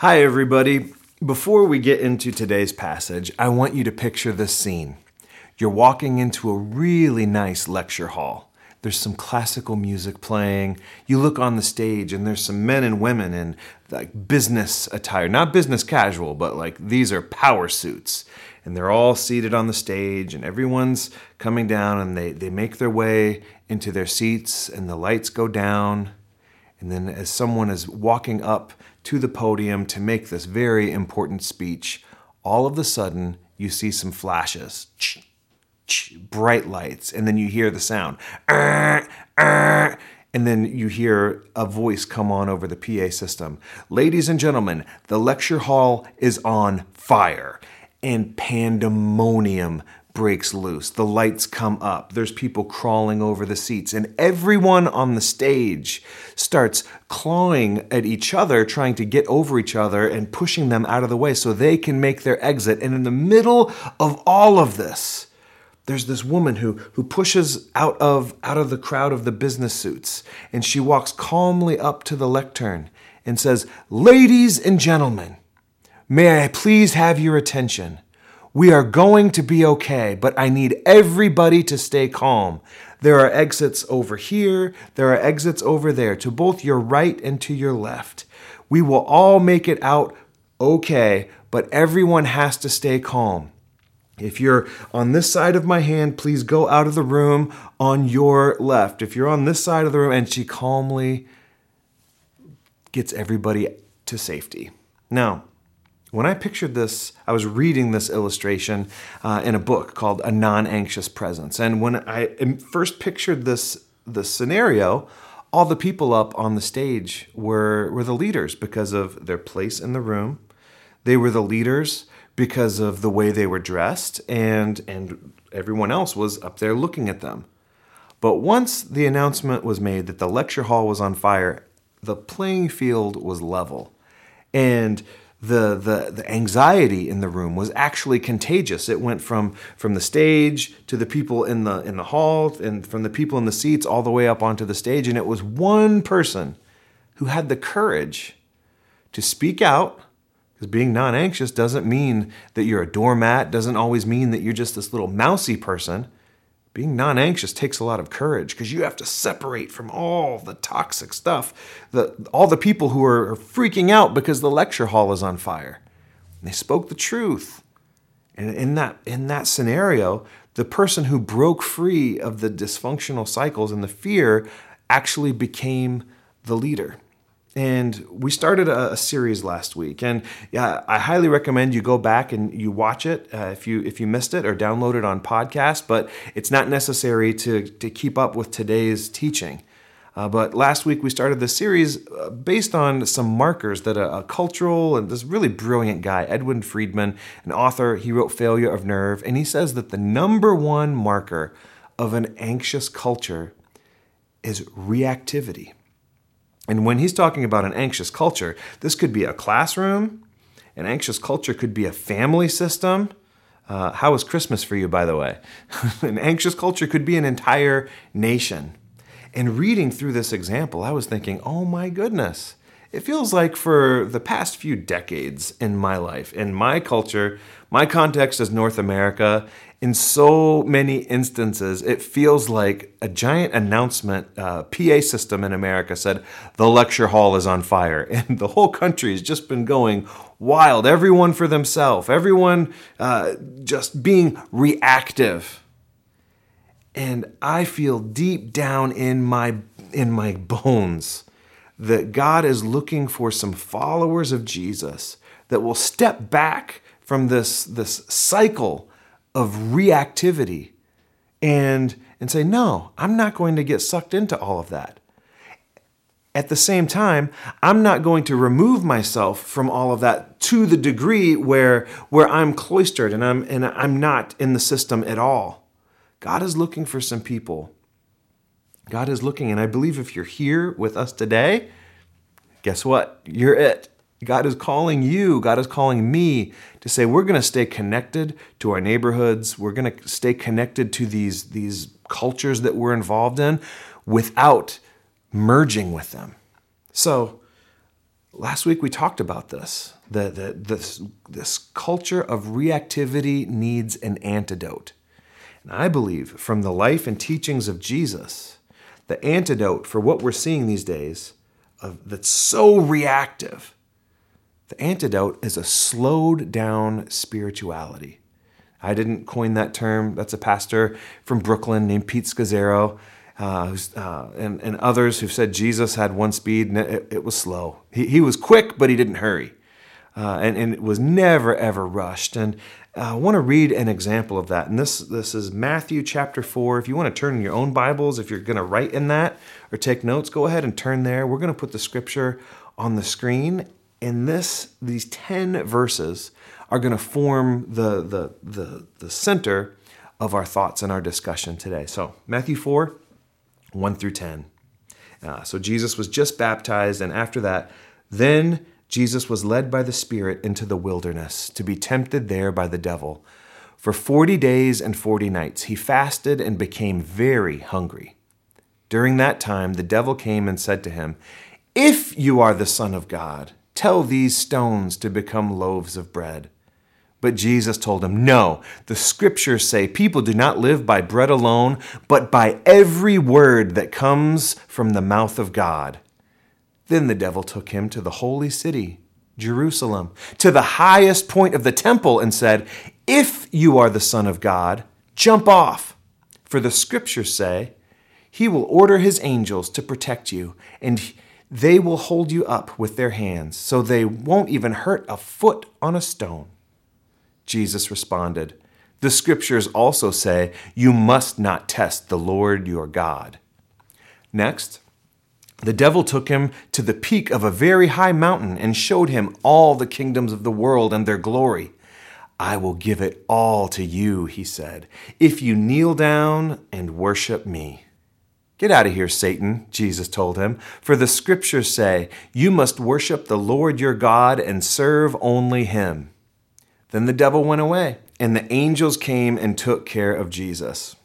Hi, everybody. Before we get into today's passage, I want you to picture this scene. You're walking into a really nice lecture hall. There's some classical music playing. You look on the stage, and there's some men and women in like business attire. Not business casual, but like these are power suits. And they're all seated on the stage, and everyone's coming down, and they, they make their way into their seats, and the lights go down. And then, as someone is walking up to the podium to make this very important speech, all of a sudden you see some flashes, bright lights, and then you hear the sound. Er, er, and then you hear a voice come on over the PA system. Ladies and gentlemen, the lecture hall is on fire. And pandemonium breaks loose. The lights come up. There's people crawling over the seats, and everyone on the stage starts clawing at each other, trying to get over each other and pushing them out of the way so they can make their exit. And in the middle of all of this, there's this woman who, who pushes out of, out of the crowd of the business suits, and she walks calmly up to the lectern and says, Ladies and gentlemen, may I please have your attention? We are going to be okay, but I need everybody to stay calm. There are exits over here, there are exits over there, to both your right and to your left. We will all make it out okay, but everyone has to stay calm. If you're on this side of my hand, please go out of the room on your left. If you're on this side of the room, and she calmly gets everybody to safety. Now, when I pictured this, I was reading this illustration uh, in a book called A Non Anxious Presence. And when I first pictured this, this scenario, all the people up on the stage were, were the leaders because of their place in the room. They were the leaders because of the way they were dressed, and, and everyone else was up there looking at them. But once the announcement was made that the lecture hall was on fire, the playing field was level. And the, the, the anxiety in the room was actually contagious. It went from, from the stage to the people in the, in the hall and from the people in the seats all the way up onto the stage. And it was one person who had the courage to speak out. Because being non anxious doesn't mean that you're a doormat, doesn't always mean that you're just this little mousy person being non anxious takes a lot of courage because you have to separate from all the toxic stuff, the, all the people who are freaking out because the lecture hall is on fire. And they spoke the truth. And in that, in that scenario, the person who broke free of the dysfunctional cycles and the fear actually became the leader. And we started a, a, series last week, and yeah, I highly recommend you go back and you watch it uh, if you if you missed it or download it on podcast. But it's not necessary to to keep up with today's teaching. Uh, but last week we started the series uh, based on some markers that a, a, cultural and this really brilliant guy, Edwin Friedman, an author, he wrote Failure of Nerve, and he says that the number one marker of an anxious culture is reactivity. And when he's talking about an anxious culture, this could be a classroom, an anxious culture could be a family system. Uh, how was Christmas for you, by the way? an anxious culture could be an entire nation. And reading through this example, I was thinking, oh my goodness, it feels like for the past few decades in my life, in my culture, my context is North America. In so many instances, it feels like a giant announcement uh, PA system in America said, the lecture hall is on fire. And the whole country has just been going wild, everyone for themselves, everyone uh, just being reactive. And I feel deep down in my, in my bones that God is looking for some followers of Jesus that will step back from this, this cycle of reactivity and, and say, no, I'm not going to get sucked into all of that. At the same time, I'm not going to remove myself from all of that to the degree where, where I'm cloistered and I'm, and I'm not in the system at all. God is looking for some people God is looking, and I believe if you're here with us today, guess what? You're it. God is calling you, God is calling me to say we're going to stay connected to our neighborhoods. We're going to stay connected to these, these cultures that we're involved in without merging with them. So last week we talked about this. The, the, this, this culture of reactivity needs an antidote. And I believe from the life and teachings of Jesus, the antidote for what we're seeing these days of, that's so reactive, the antidote is a slowed down spirituality. I didn't coin that term. That's a pastor from Brooklyn named Pete Scazzero uh, uh, and, and others who've said Jesus had one speed and it, it was slow. He, he was quick, but he didn't hurry. Uh, and, and it was never, ever rushed. And uh, I want to read an example of that. And this, this is Matthew chapter 4. If you want to turn in your own Bibles, if you're going to write in that or take notes, go ahead and turn there. We're going to put the scripture on the screen. And this, these 10 verses are going to form the, the, the, the center of our thoughts and our discussion today. So, Matthew 4, 1 through 10. Uh, so Jesus was just baptized, and after that, then Jesus was led by the Spirit into the wilderness to be tempted there by the devil. For 40 days and 40 nights he fasted and became very hungry. During that time, the devil came and said to him, If you are the Son of God, tell these stones to become loaves of bread. But Jesus told him, No, the scriptures say people do not live by bread alone, but by every word that comes from the mouth of God. Then the devil took him to the holy city, Jerusalem, to the highest point of the temple, and said, If you are the Son of God, jump off. For the scriptures say, He will order His angels to protect you, and they will hold you up with their hands, so they won't even hurt a foot on a stone. Jesus responded, The scriptures also say, You must not test the Lord your God. Next, the devil took him to the peak of a very high mountain and showed him all the kingdoms of the world and their glory. I will give it all to you, he said, if you kneel down and worship me. Get out of here, Satan, Jesus told him, for the scriptures say, You must worship the Lord your God and serve only him. Then the devil went away, and the angels came and took care of Jesus.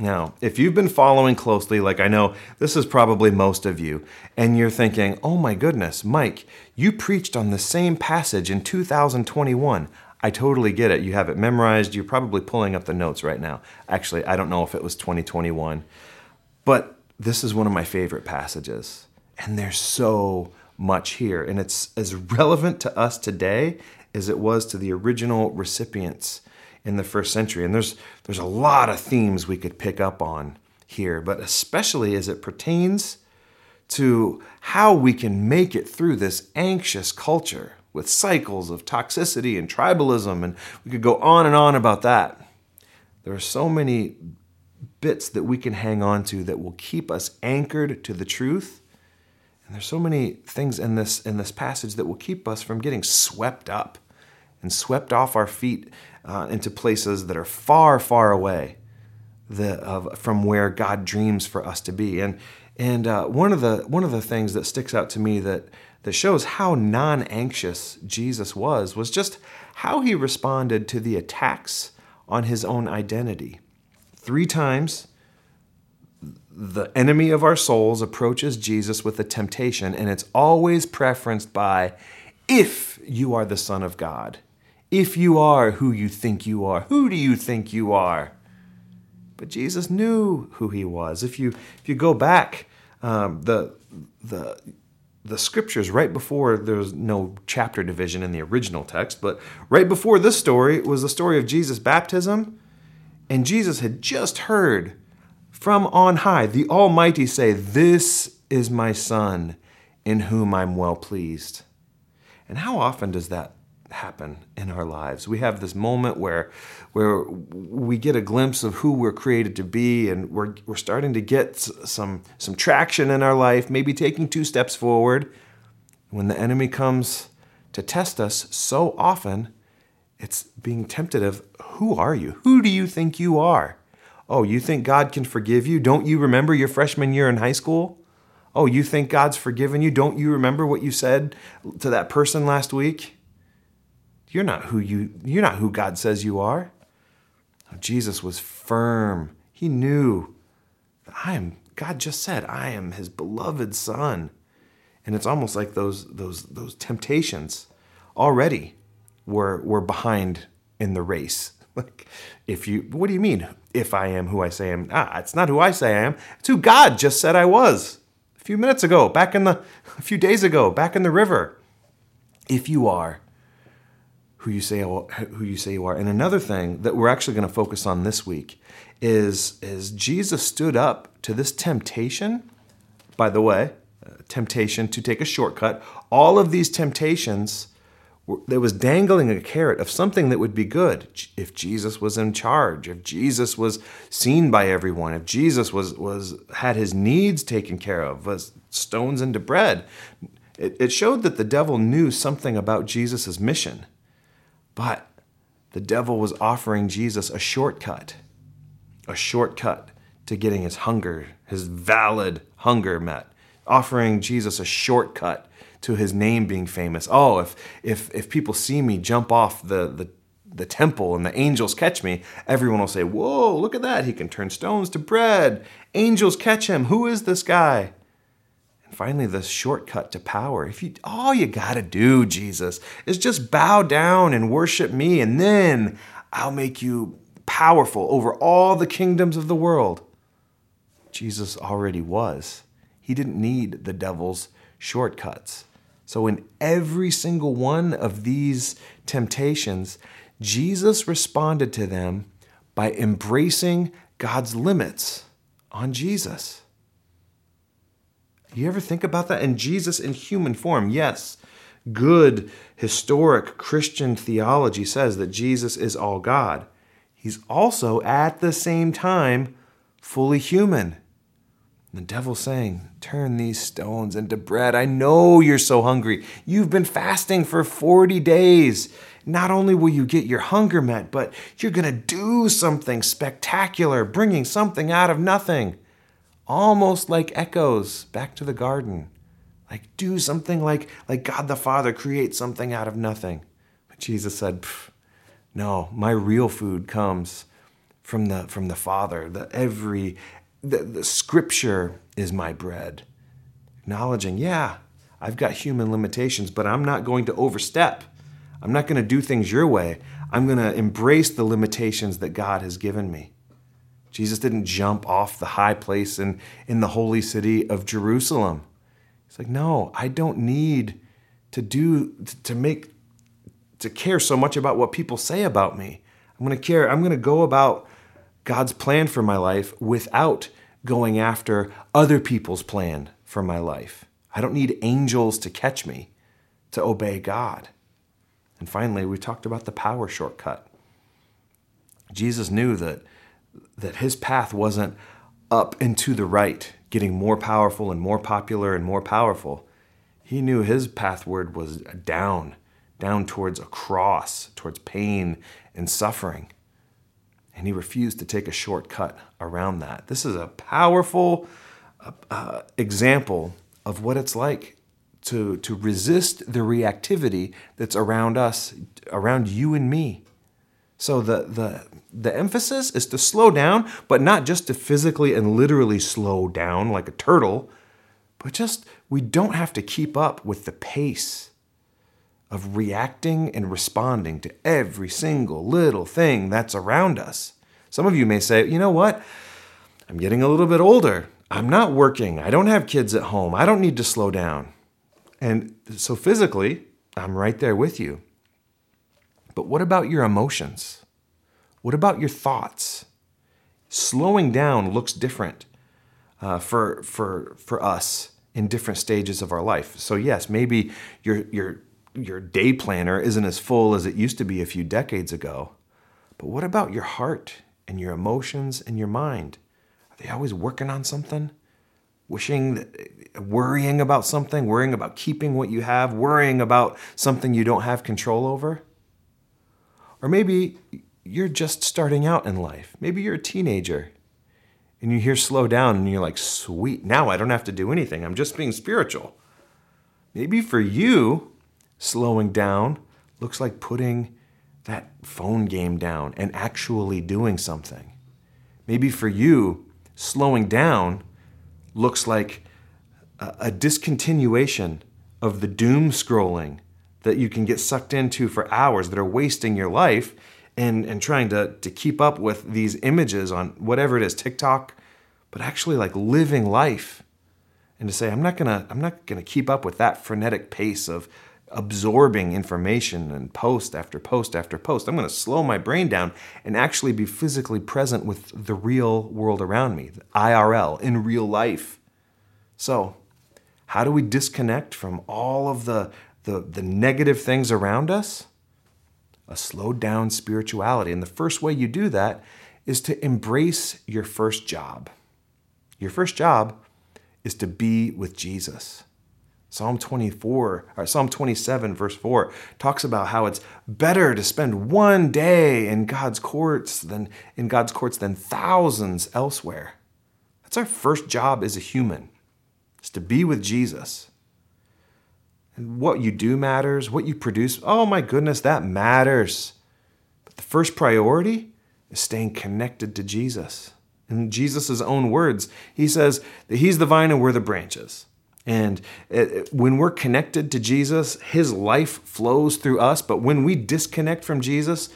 Now, if you've been following closely, like I know this is probably most of you, and you're thinking, oh my goodness, Mike, you preached on the same passage in 2021. I totally get it. You have it memorized. You're probably pulling up the notes right now. Actually, I don't know if it was 2021, but this is one of my favorite passages. And there's so much here, and it's as relevant to us today as it was to the original recipients in the first century. And there's there's a lot of themes we could pick up on here, but especially as it pertains to how we can make it through this anxious culture with cycles of toxicity and tribalism and we could go on and on about that. There are so many bits that we can hang on to that will keep us anchored to the truth and there's so many things in this in this passage that will keep us from getting swept up and swept off our feet uh, into places that are far, far away the, of, from where God dreams for us to be. And and uh, one of the one of the things that sticks out to me that that shows how non-anxious Jesus was was just how he responded to the attacks on his own identity. Three times the enemy of our souls approaches Jesus with a temptation, and it's always preferenced by, if you are the Son of God, if you are who you think you are, who do you think you are? But Jesus knew who he was. If you if you go back, um, the the the scriptures right before there's no chapter division in the original text, but right before this story was the story of Jesus' baptism, and Jesus had just heard from on high, the Almighty say, This is my Son, in whom I'm well pleased. And how often does that happen in our lives? We have this moment where, where we get a glimpse of who we're created to be, and we're, we're starting to get some, some traction in our life, maybe taking two steps forward. When the enemy comes to test us so often, it's being tempted of who are you? Who do you think you are? Oh, you think God can forgive you? Don't you remember your freshman year in high school? Oh, you think God's forgiven you? Don't you remember what you said to that person last week? You're not who you you're not who God says you are. Jesus was firm. He knew I am God just said, I am his beloved son. And it's almost like those those those temptations already were were behind in the race. Like if you what do you mean if I am who I say I am? Ah, it's not who I say I am. It's who God just said I was a few minutes ago, back in the a few days ago, back in the river. If you are who you say who you say you are. And another thing that we're actually going to focus on this week is is Jesus stood up to this temptation. By the way, uh, temptation to take a shortcut. All of these temptations there was dangling a carrot of something that would be good if Jesus was in charge, if Jesus was seen by everyone, if Jesus was was had his needs taken care of, was stones into bread. It, it showed that the devil knew something about Jesus' mission, but the devil was offering Jesus a shortcut, a shortcut to getting his hunger, his valid hunger met, offering Jesus a shortcut to his name being famous. Oh, if if if people see me jump off the the the temple and the angels catch me, everyone will say, "Whoa, look at that! He can turn stones to bread. Angels catch him. Who is this guy?" And finally, the shortcut to power. If you all you got to do, Jesus, is just bow down and worship me, and then I'll make you powerful over all the kingdoms of the world. Jesus already was. He didn't need the devil's shortcuts. So, in every single one of these temptations, Jesus responded to them by embracing God's limits on Jesus. You ever think about that? And Jesus in human form, yes, good historic Christian theology says that Jesus is all God. He's also at the same time fully human. The devil's saying, Turn these stones into bread. I know you're so hungry. You've been fasting for 40 days. Not only will you get your hunger met, but you're going to do something spectacular, bringing something out of nothing. Almost like echoes back to the garden. Like do something like, like God the Father creates something out of nothing. But Jesus said, No, my real food comes from the from the Father. The every the, the scripture is my bread. Acknowledging, yeah, I've got human limitations, but I'm not going to overstep. I'm not going to do things your way. I'm going to embrace the limitations that God has given me. Jesus didn't jump off the high place in, in the holy city of Jerusalem. He's like, no, I don't need to do to make to care so much about what people say about me. I'm going to care. I'm going to go about God's plan for my life without going after other people's plan for my life. I don't need angels to catch me to obey God. And finally, we talked about the power shortcut. Jesus knew that, that his path wasn't up and to the right, getting more powerful and more popular and more powerful. He knew his pathward was down, down towards a cross, towards pain and suffering and he refused to take a shortcut around that. This is a powerful uh, uh, example of what it's like to, to resist the reactivity that's around us, around you and me. So the, the, the emphasis is to slow down, but not just to physically and literally slow down like a turtle, but just we don't have to keep up with the pace of reacting and responding to every single little thing that's around us. Some of you may say, you know what? I'm getting a little bit older. I'm not working. I don't have kids at home. I don't need to slow down. And so physically, I'm right there with you. But what about your emotions? What about your thoughts? Slowing down looks different uh, for, for, for us in different stages of our life. So, yes, maybe your, your your day planner isn't as full as it used to be a few decades ago. But what about your heart and your emotions and your mind? Are they always working on something? Wishing, worrying about something, worrying about keeping what you have, worrying about something you don't have control over? Or maybe you're just starting out in life. Maybe you're a teenager and you hear slow down and you're like, sweet, now I don't have to do anything. I'm just being spiritual. Maybe for you, slowing down looks like putting that phone game down and actually doing something. Maybe for you, slowing down looks like a, discontinuation of the doom scrolling that you can get sucked into for hours that are wasting your life and, and trying to, to keep up with these images on whatever it is, TikTok, but actually like living life. And to say, I'm not gonna, I'm not gonna keep up with that frenetic pace of absorbing information and post after post after post. I'm gonna slow my brain down and actually be physically present with the real world around me, IRL, in real life. So, how do we disconnect from all of the, the, the negative things around us? A slowed down spirituality. And the first way you do that is to embrace your first job. Your first job is to be with Jesus. Psalm 24 or Psalm 27 verse 4 talks about how it's better to spend one day in God's courts than in God's courts than thousands elsewhere. That's our first job as a human is to be with Jesus. What you do matters, what you produce, oh my goodness, that matters. But the first priority is staying connected to Jesus. In Jesus' own words, he says that he's the vine and we're the branches. And when we're connected to Jesus, his life flows through us. But when we disconnect from Jesus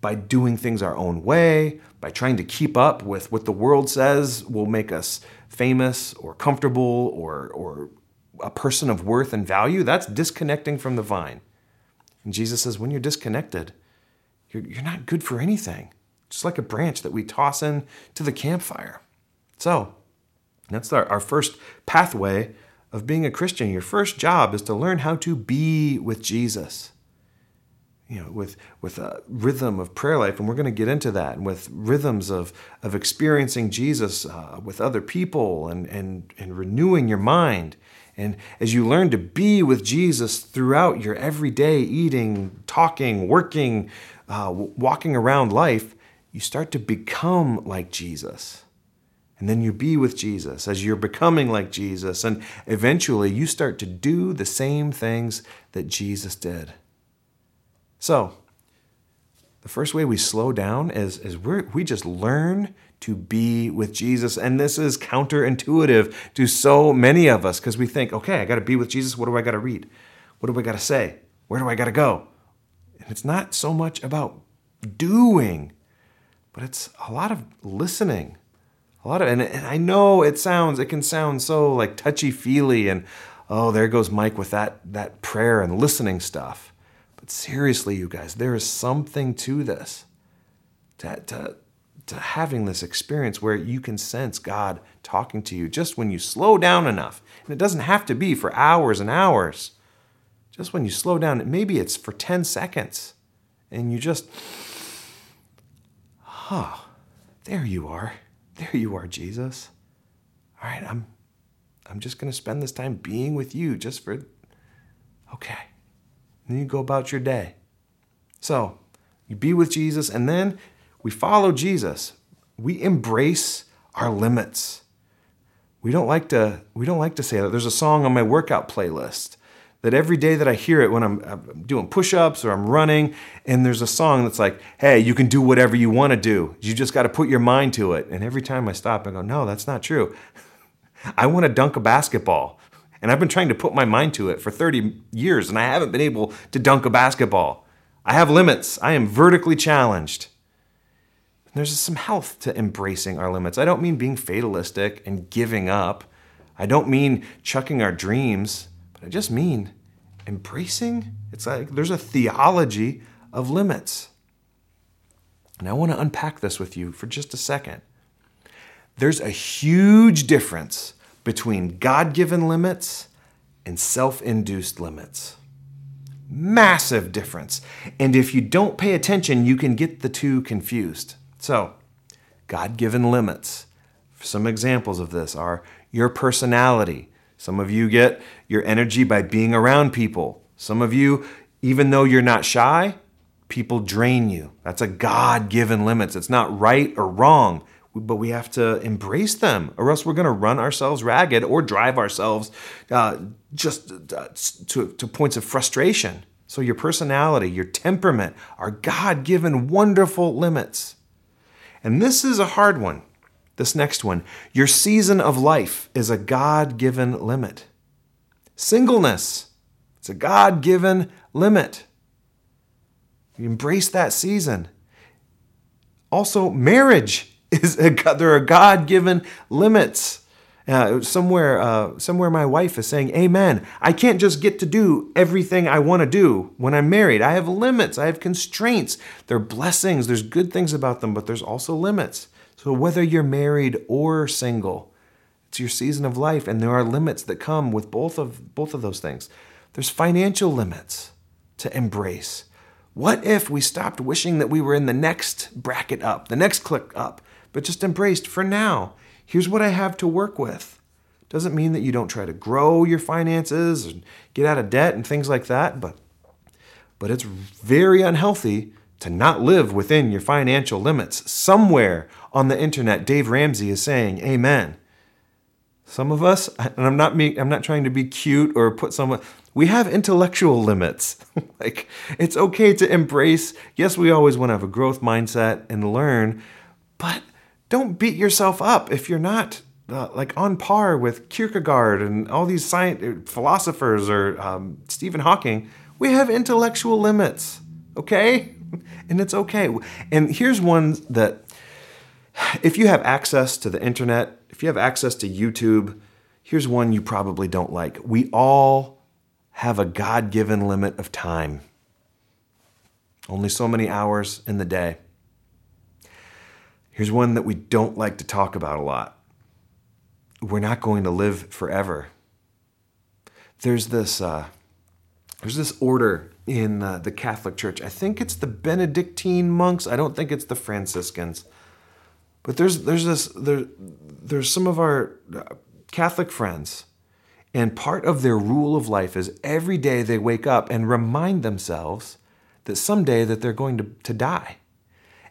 by doing things our own way, by trying to keep up with what the world says will make us famous or comfortable or, or a person of worth and value, that's disconnecting from the vine. And Jesus says, when you're disconnected, you're, you're not good for anything. Just like a branch that we toss in to the campfire. So, that's our, our first pathway of being a Christian. Your first job is to learn how to be with Jesus you know, with with a rhythm of prayer life, and we're going to get into that, and with rhythms of of experiencing Jesus uh, with other people, and and and renewing your mind, and as you learn to be with Jesus throughout your everyday eating, talking, working, uh, walking around life, you start to become like Jesus. And then you be with Jesus as you're becoming like Jesus. And eventually you start to do the same things that Jesus did. So, the first way we slow down is, is we we just learn to be with Jesus. And this is counterintuitive to so many of us because we think, okay, I got to be with Jesus. What do I got to read? What do I got to say? Where do I got to go? And it's not so much about doing, but it's a lot of listening. A lot of, and, and I know it sounds, it can sound so like touchy feely and, oh, there goes Mike with that, that prayer and listening stuff. Seriously, you guys, there is something to this, to, to, to having this experience where you can sense God talking to you just when you slow down enough. And it doesn't have to be for hours and hours. Just when you slow down, maybe it's for 10 seconds, and you just, huh, there you are. There you are, Jesus. All right, I'm I'm just going to spend this time being with you just for okay. Then you go about your day. So you be with Jesus, and then we follow Jesus. We embrace our limits. We don't like to, we don't like to say that. There's a song on my workout playlist that every day that I hear it when I'm, I'm doing push ups or I'm running, and there's a song that's like, hey, you can do whatever you want to do. You just got to put your mind to it. And every time I stop, I go, no, that's not true. I want to dunk a basketball. And I've been trying to put my mind to it for 30 years, and I haven't been able to dunk a basketball. I have limits. I am vertically challenged. And There's some health to embracing our limits. I don't mean being fatalistic and giving up. I don't mean chucking our dreams, but I just mean embracing. It's like there's a theology of limits. And I want to unpack this with you for just a second. There's a huge difference between God given limits and self induced limits. Massive difference. And if you don't pay attention, you can get the two confused. So, God given limits. Some examples of this are your personality. Some of you get your energy by being around people. Some of you, even though you're not shy, people drain you. That's a God given limits. It's not right or wrong but we have to embrace them, or else we're going to run ourselves ragged or drive ourselves uh, just uh, to, to points of frustration. So, your personality, your temperament are God given wonderful limits. And this is a hard one. This next one your season of life is a God given limit. Singleness, it's a God given limit. You embrace that season. Also, marriage is a, there are God given limits. Uh, somewhere, uh, somewhere, my wife is saying, "Amen." I can't just get to do everything I want to do when I'm married. I have limits. I have constraints. There are blessings. There's good things about them, but there's also limits. So whether you're married or single, it's your season of life, and there are limits that come with both of both of those things. There's financial limits to embrace. What if we stopped wishing that we were in the next bracket up, the next click up, but just embraced for now? Here's what I have to work with. Doesn't mean that you don't try to grow your finances and get out of debt and things like that, but but it's very unhealthy to not live within your financial limits. Somewhere on the internet, Dave Ramsey is saying, "Amen." Some of us, and I'm not me, I'm not trying to be cute or put someone we have intellectual limits. like, it's okay to embrace, yes, we always want to have a growth mindset and learn, but don't beat yourself up if you're not uh, like on par with Kierkegaard and all these science uh, philosophers or um, Stephen Hawking. We have intellectual limits, okay? and it's okay. And here's one that if you have access to the internet, if you have access to YouTube, here's one you probably don't like. We all have a God given limit of time. Only so many hours in the day. Here's one that we don't like to talk about a lot. We're not going to live forever. There's this, uh, there's this order in uh, the Catholic Church. I think it's the Benedictine monks. I don't think it's the Franciscans. But there's there's this there, there's some of our uh, Catholic friends and part of their rule of life is every day they wake up and remind themselves that someday that they're going to, to die.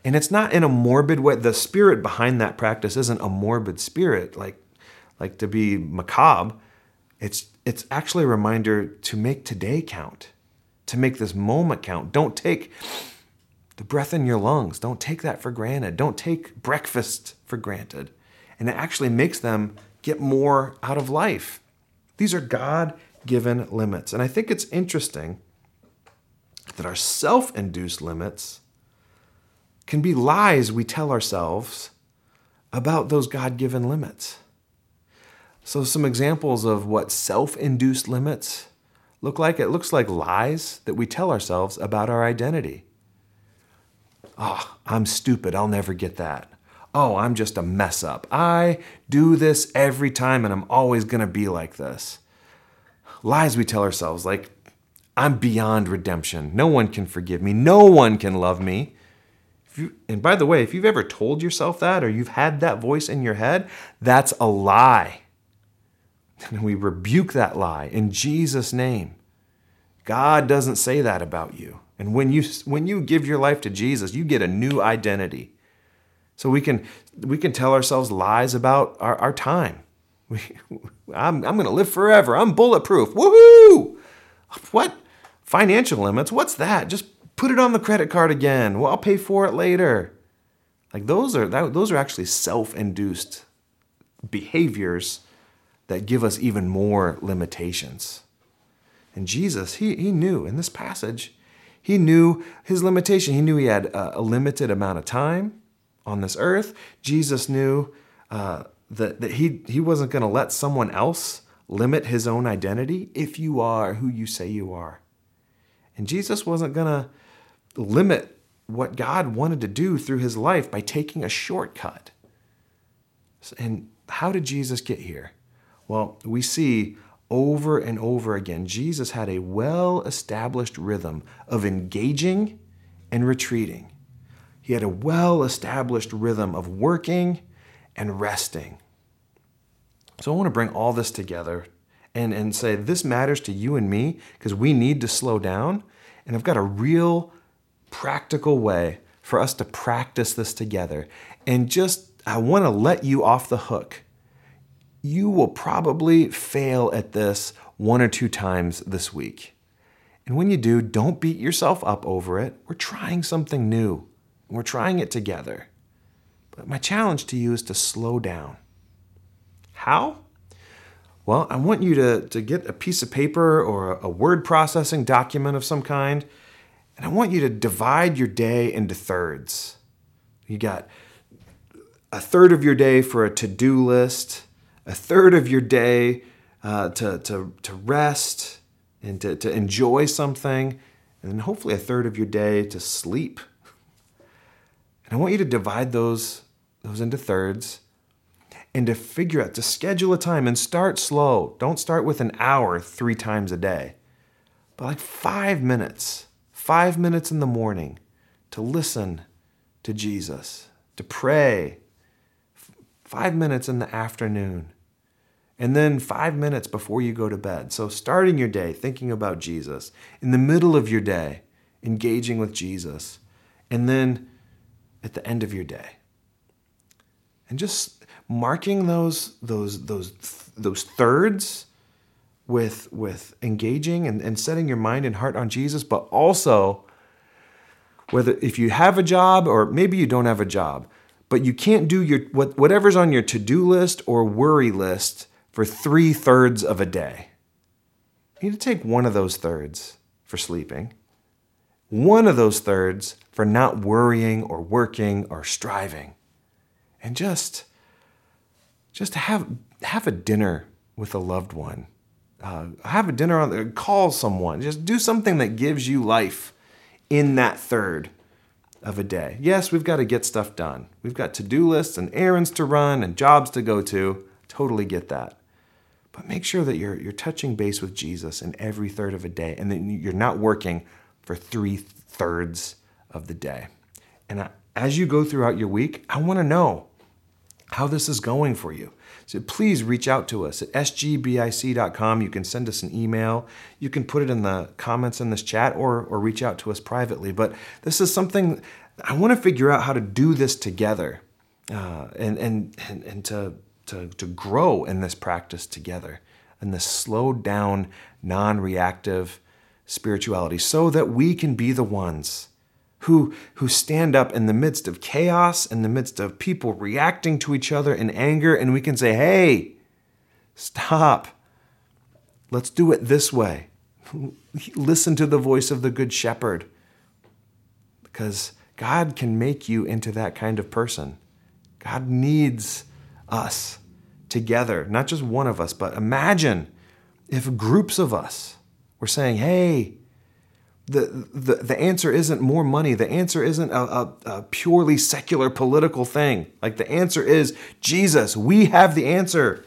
And it's not in a morbid way. The spirit behind that practice isn't a morbid spirit, like, like to be macabre. It's, it's actually a reminder to make today count, to make this moment count. Don't take the breath in your lungs. Don't take that for granted. Don't take breakfast for granted. And it actually makes them get more out of life. These are God given limits. And I think it's interesting that our self induced limits can be lies we tell ourselves about those God given limits. So, some examples of what self induced limits look like it looks like lies that we tell ourselves about our identity. Oh, I'm stupid. I'll never get that. Oh, I'm just a mess up. I do this every time and I'm always going to be like this. Lies we tell ourselves, like, I'm beyond redemption. No one can forgive me. No one can love me. You, and by the way, if you've ever told yourself that or you've had that voice in your head, that's a lie. And we rebuke that lie in Jesus' name. God doesn't say that about you. And when you when you give your life to Jesus, you get a new identity. So we can we can tell ourselves lies about our, our time. We, I'm, I'm going to live forever. I'm bulletproof. Woohoo! What? Financial limits? What's that? Just put it on the credit card again. Well, I'll pay for it later. Like those are that, those are actually self-induced behaviors that give us even more limitations. And Jesus, he, he knew in this passage, he knew his limitation. He knew he had a, a limited amount of time on this earth. Jesus knew uh, that, that he, he wasn't going to let someone else limit his own identity if you are who you say you are. And Jesus wasn't going to limit what God wanted to do through his life by taking a shortcut. And how did Jesus get here? Well, we see over and over again, Jesus had a well established rhythm of engaging and retreating. He had a well established rhythm of working and resting. So I want to bring all this together and, and say this matters to you and me because we need to slow down. And I've got a real practical way for us to practice this together. And just, I want to let you off the hook. You will probably fail at this one or two times this week. And when you do, don't beat yourself up over it. We're trying something new. We're trying it together. But my challenge to you is to slow down. How? Well, I want you to, to get a piece of paper or a word processing document of some kind, and I want you to divide your day into thirds. You got a third of your day for a to do list, a third of your day uh, to, to, to rest and to, to enjoy something, and then hopefully a third of your day to sleep. And I want you to divide those, those into thirds and to figure out, to schedule a time and start slow. Don't start with an hour three times a day, but like five minutes, five minutes in the morning to listen to Jesus, to pray, five minutes in the afternoon, and then five minutes before you go to bed. So, starting your day thinking about Jesus, in the middle of your day, engaging with Jesus, and then at the end of your day. And just marking those, those, those, those thirds with, with engaging and, and setting your mind and heart on Jesus, but also whether if you have a job or maybe you don't have a job, but you can't do your what, whatever's on your to-do list or worry list for three thirds of a day. You need to take one of those thirds for sleeping, one of those thirds for not worrying or working or striving, and just just have have a dinner with a loved one. Uh, have a dinner on the, call someone. Just do something that gives you life in that third of a day. Yes, we've got to get stuff done. We've got to do lists and errands to run and jobs to go to. Totally get that. But make sure that you're, you're touching base with Jesus in every third of a day and that you're not working for three thirds of the day. And I, as you go throughout your week, I want to know how this is going for you. So please reach out to us at sgbic.com. You can send us an email. You can put it in the comments in this chat or, or reach out to us privately. But this is something I want to figure out how to do this together uh, and, and, and, and to, to, to grow in this practice together and this slowed down, non reactive spirituality so that we can be the ones who, who stand up in the midst of chaos, in the midst of people reacting to each other in anger, and we can say, hey, stop. Let's do it this way. Listen to the voice of the Good Shepherd. Because God can make you into that kind of person. God needs us together, not just one of us, but imagine if groups of us were saying, hey, the, the, the answer isn't more money. The answer isn't a, a, a, purely secular political thing. Like the answer is Jesus. We have the answer.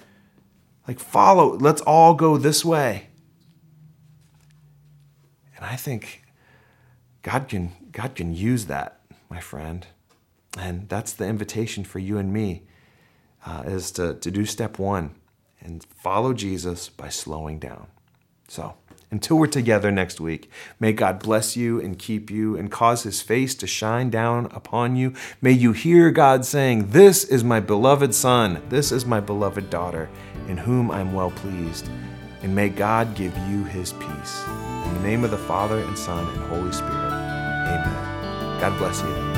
Like follow, let's all go this way. And I think God can God can use that, my friend. And that's the invitation for you and me uh, is to, to do step one and follow Jesus by slowing down. So until we're together next week, may God bless you and keep you and cause his face to shine down upon you. May you hear God saying, This is my beloved Son, this is my beloved daughter, in whom I'm well pleased. And may God give you his peace. In the name of the Father, and Son, and Holy Spirit, amen. God bless you.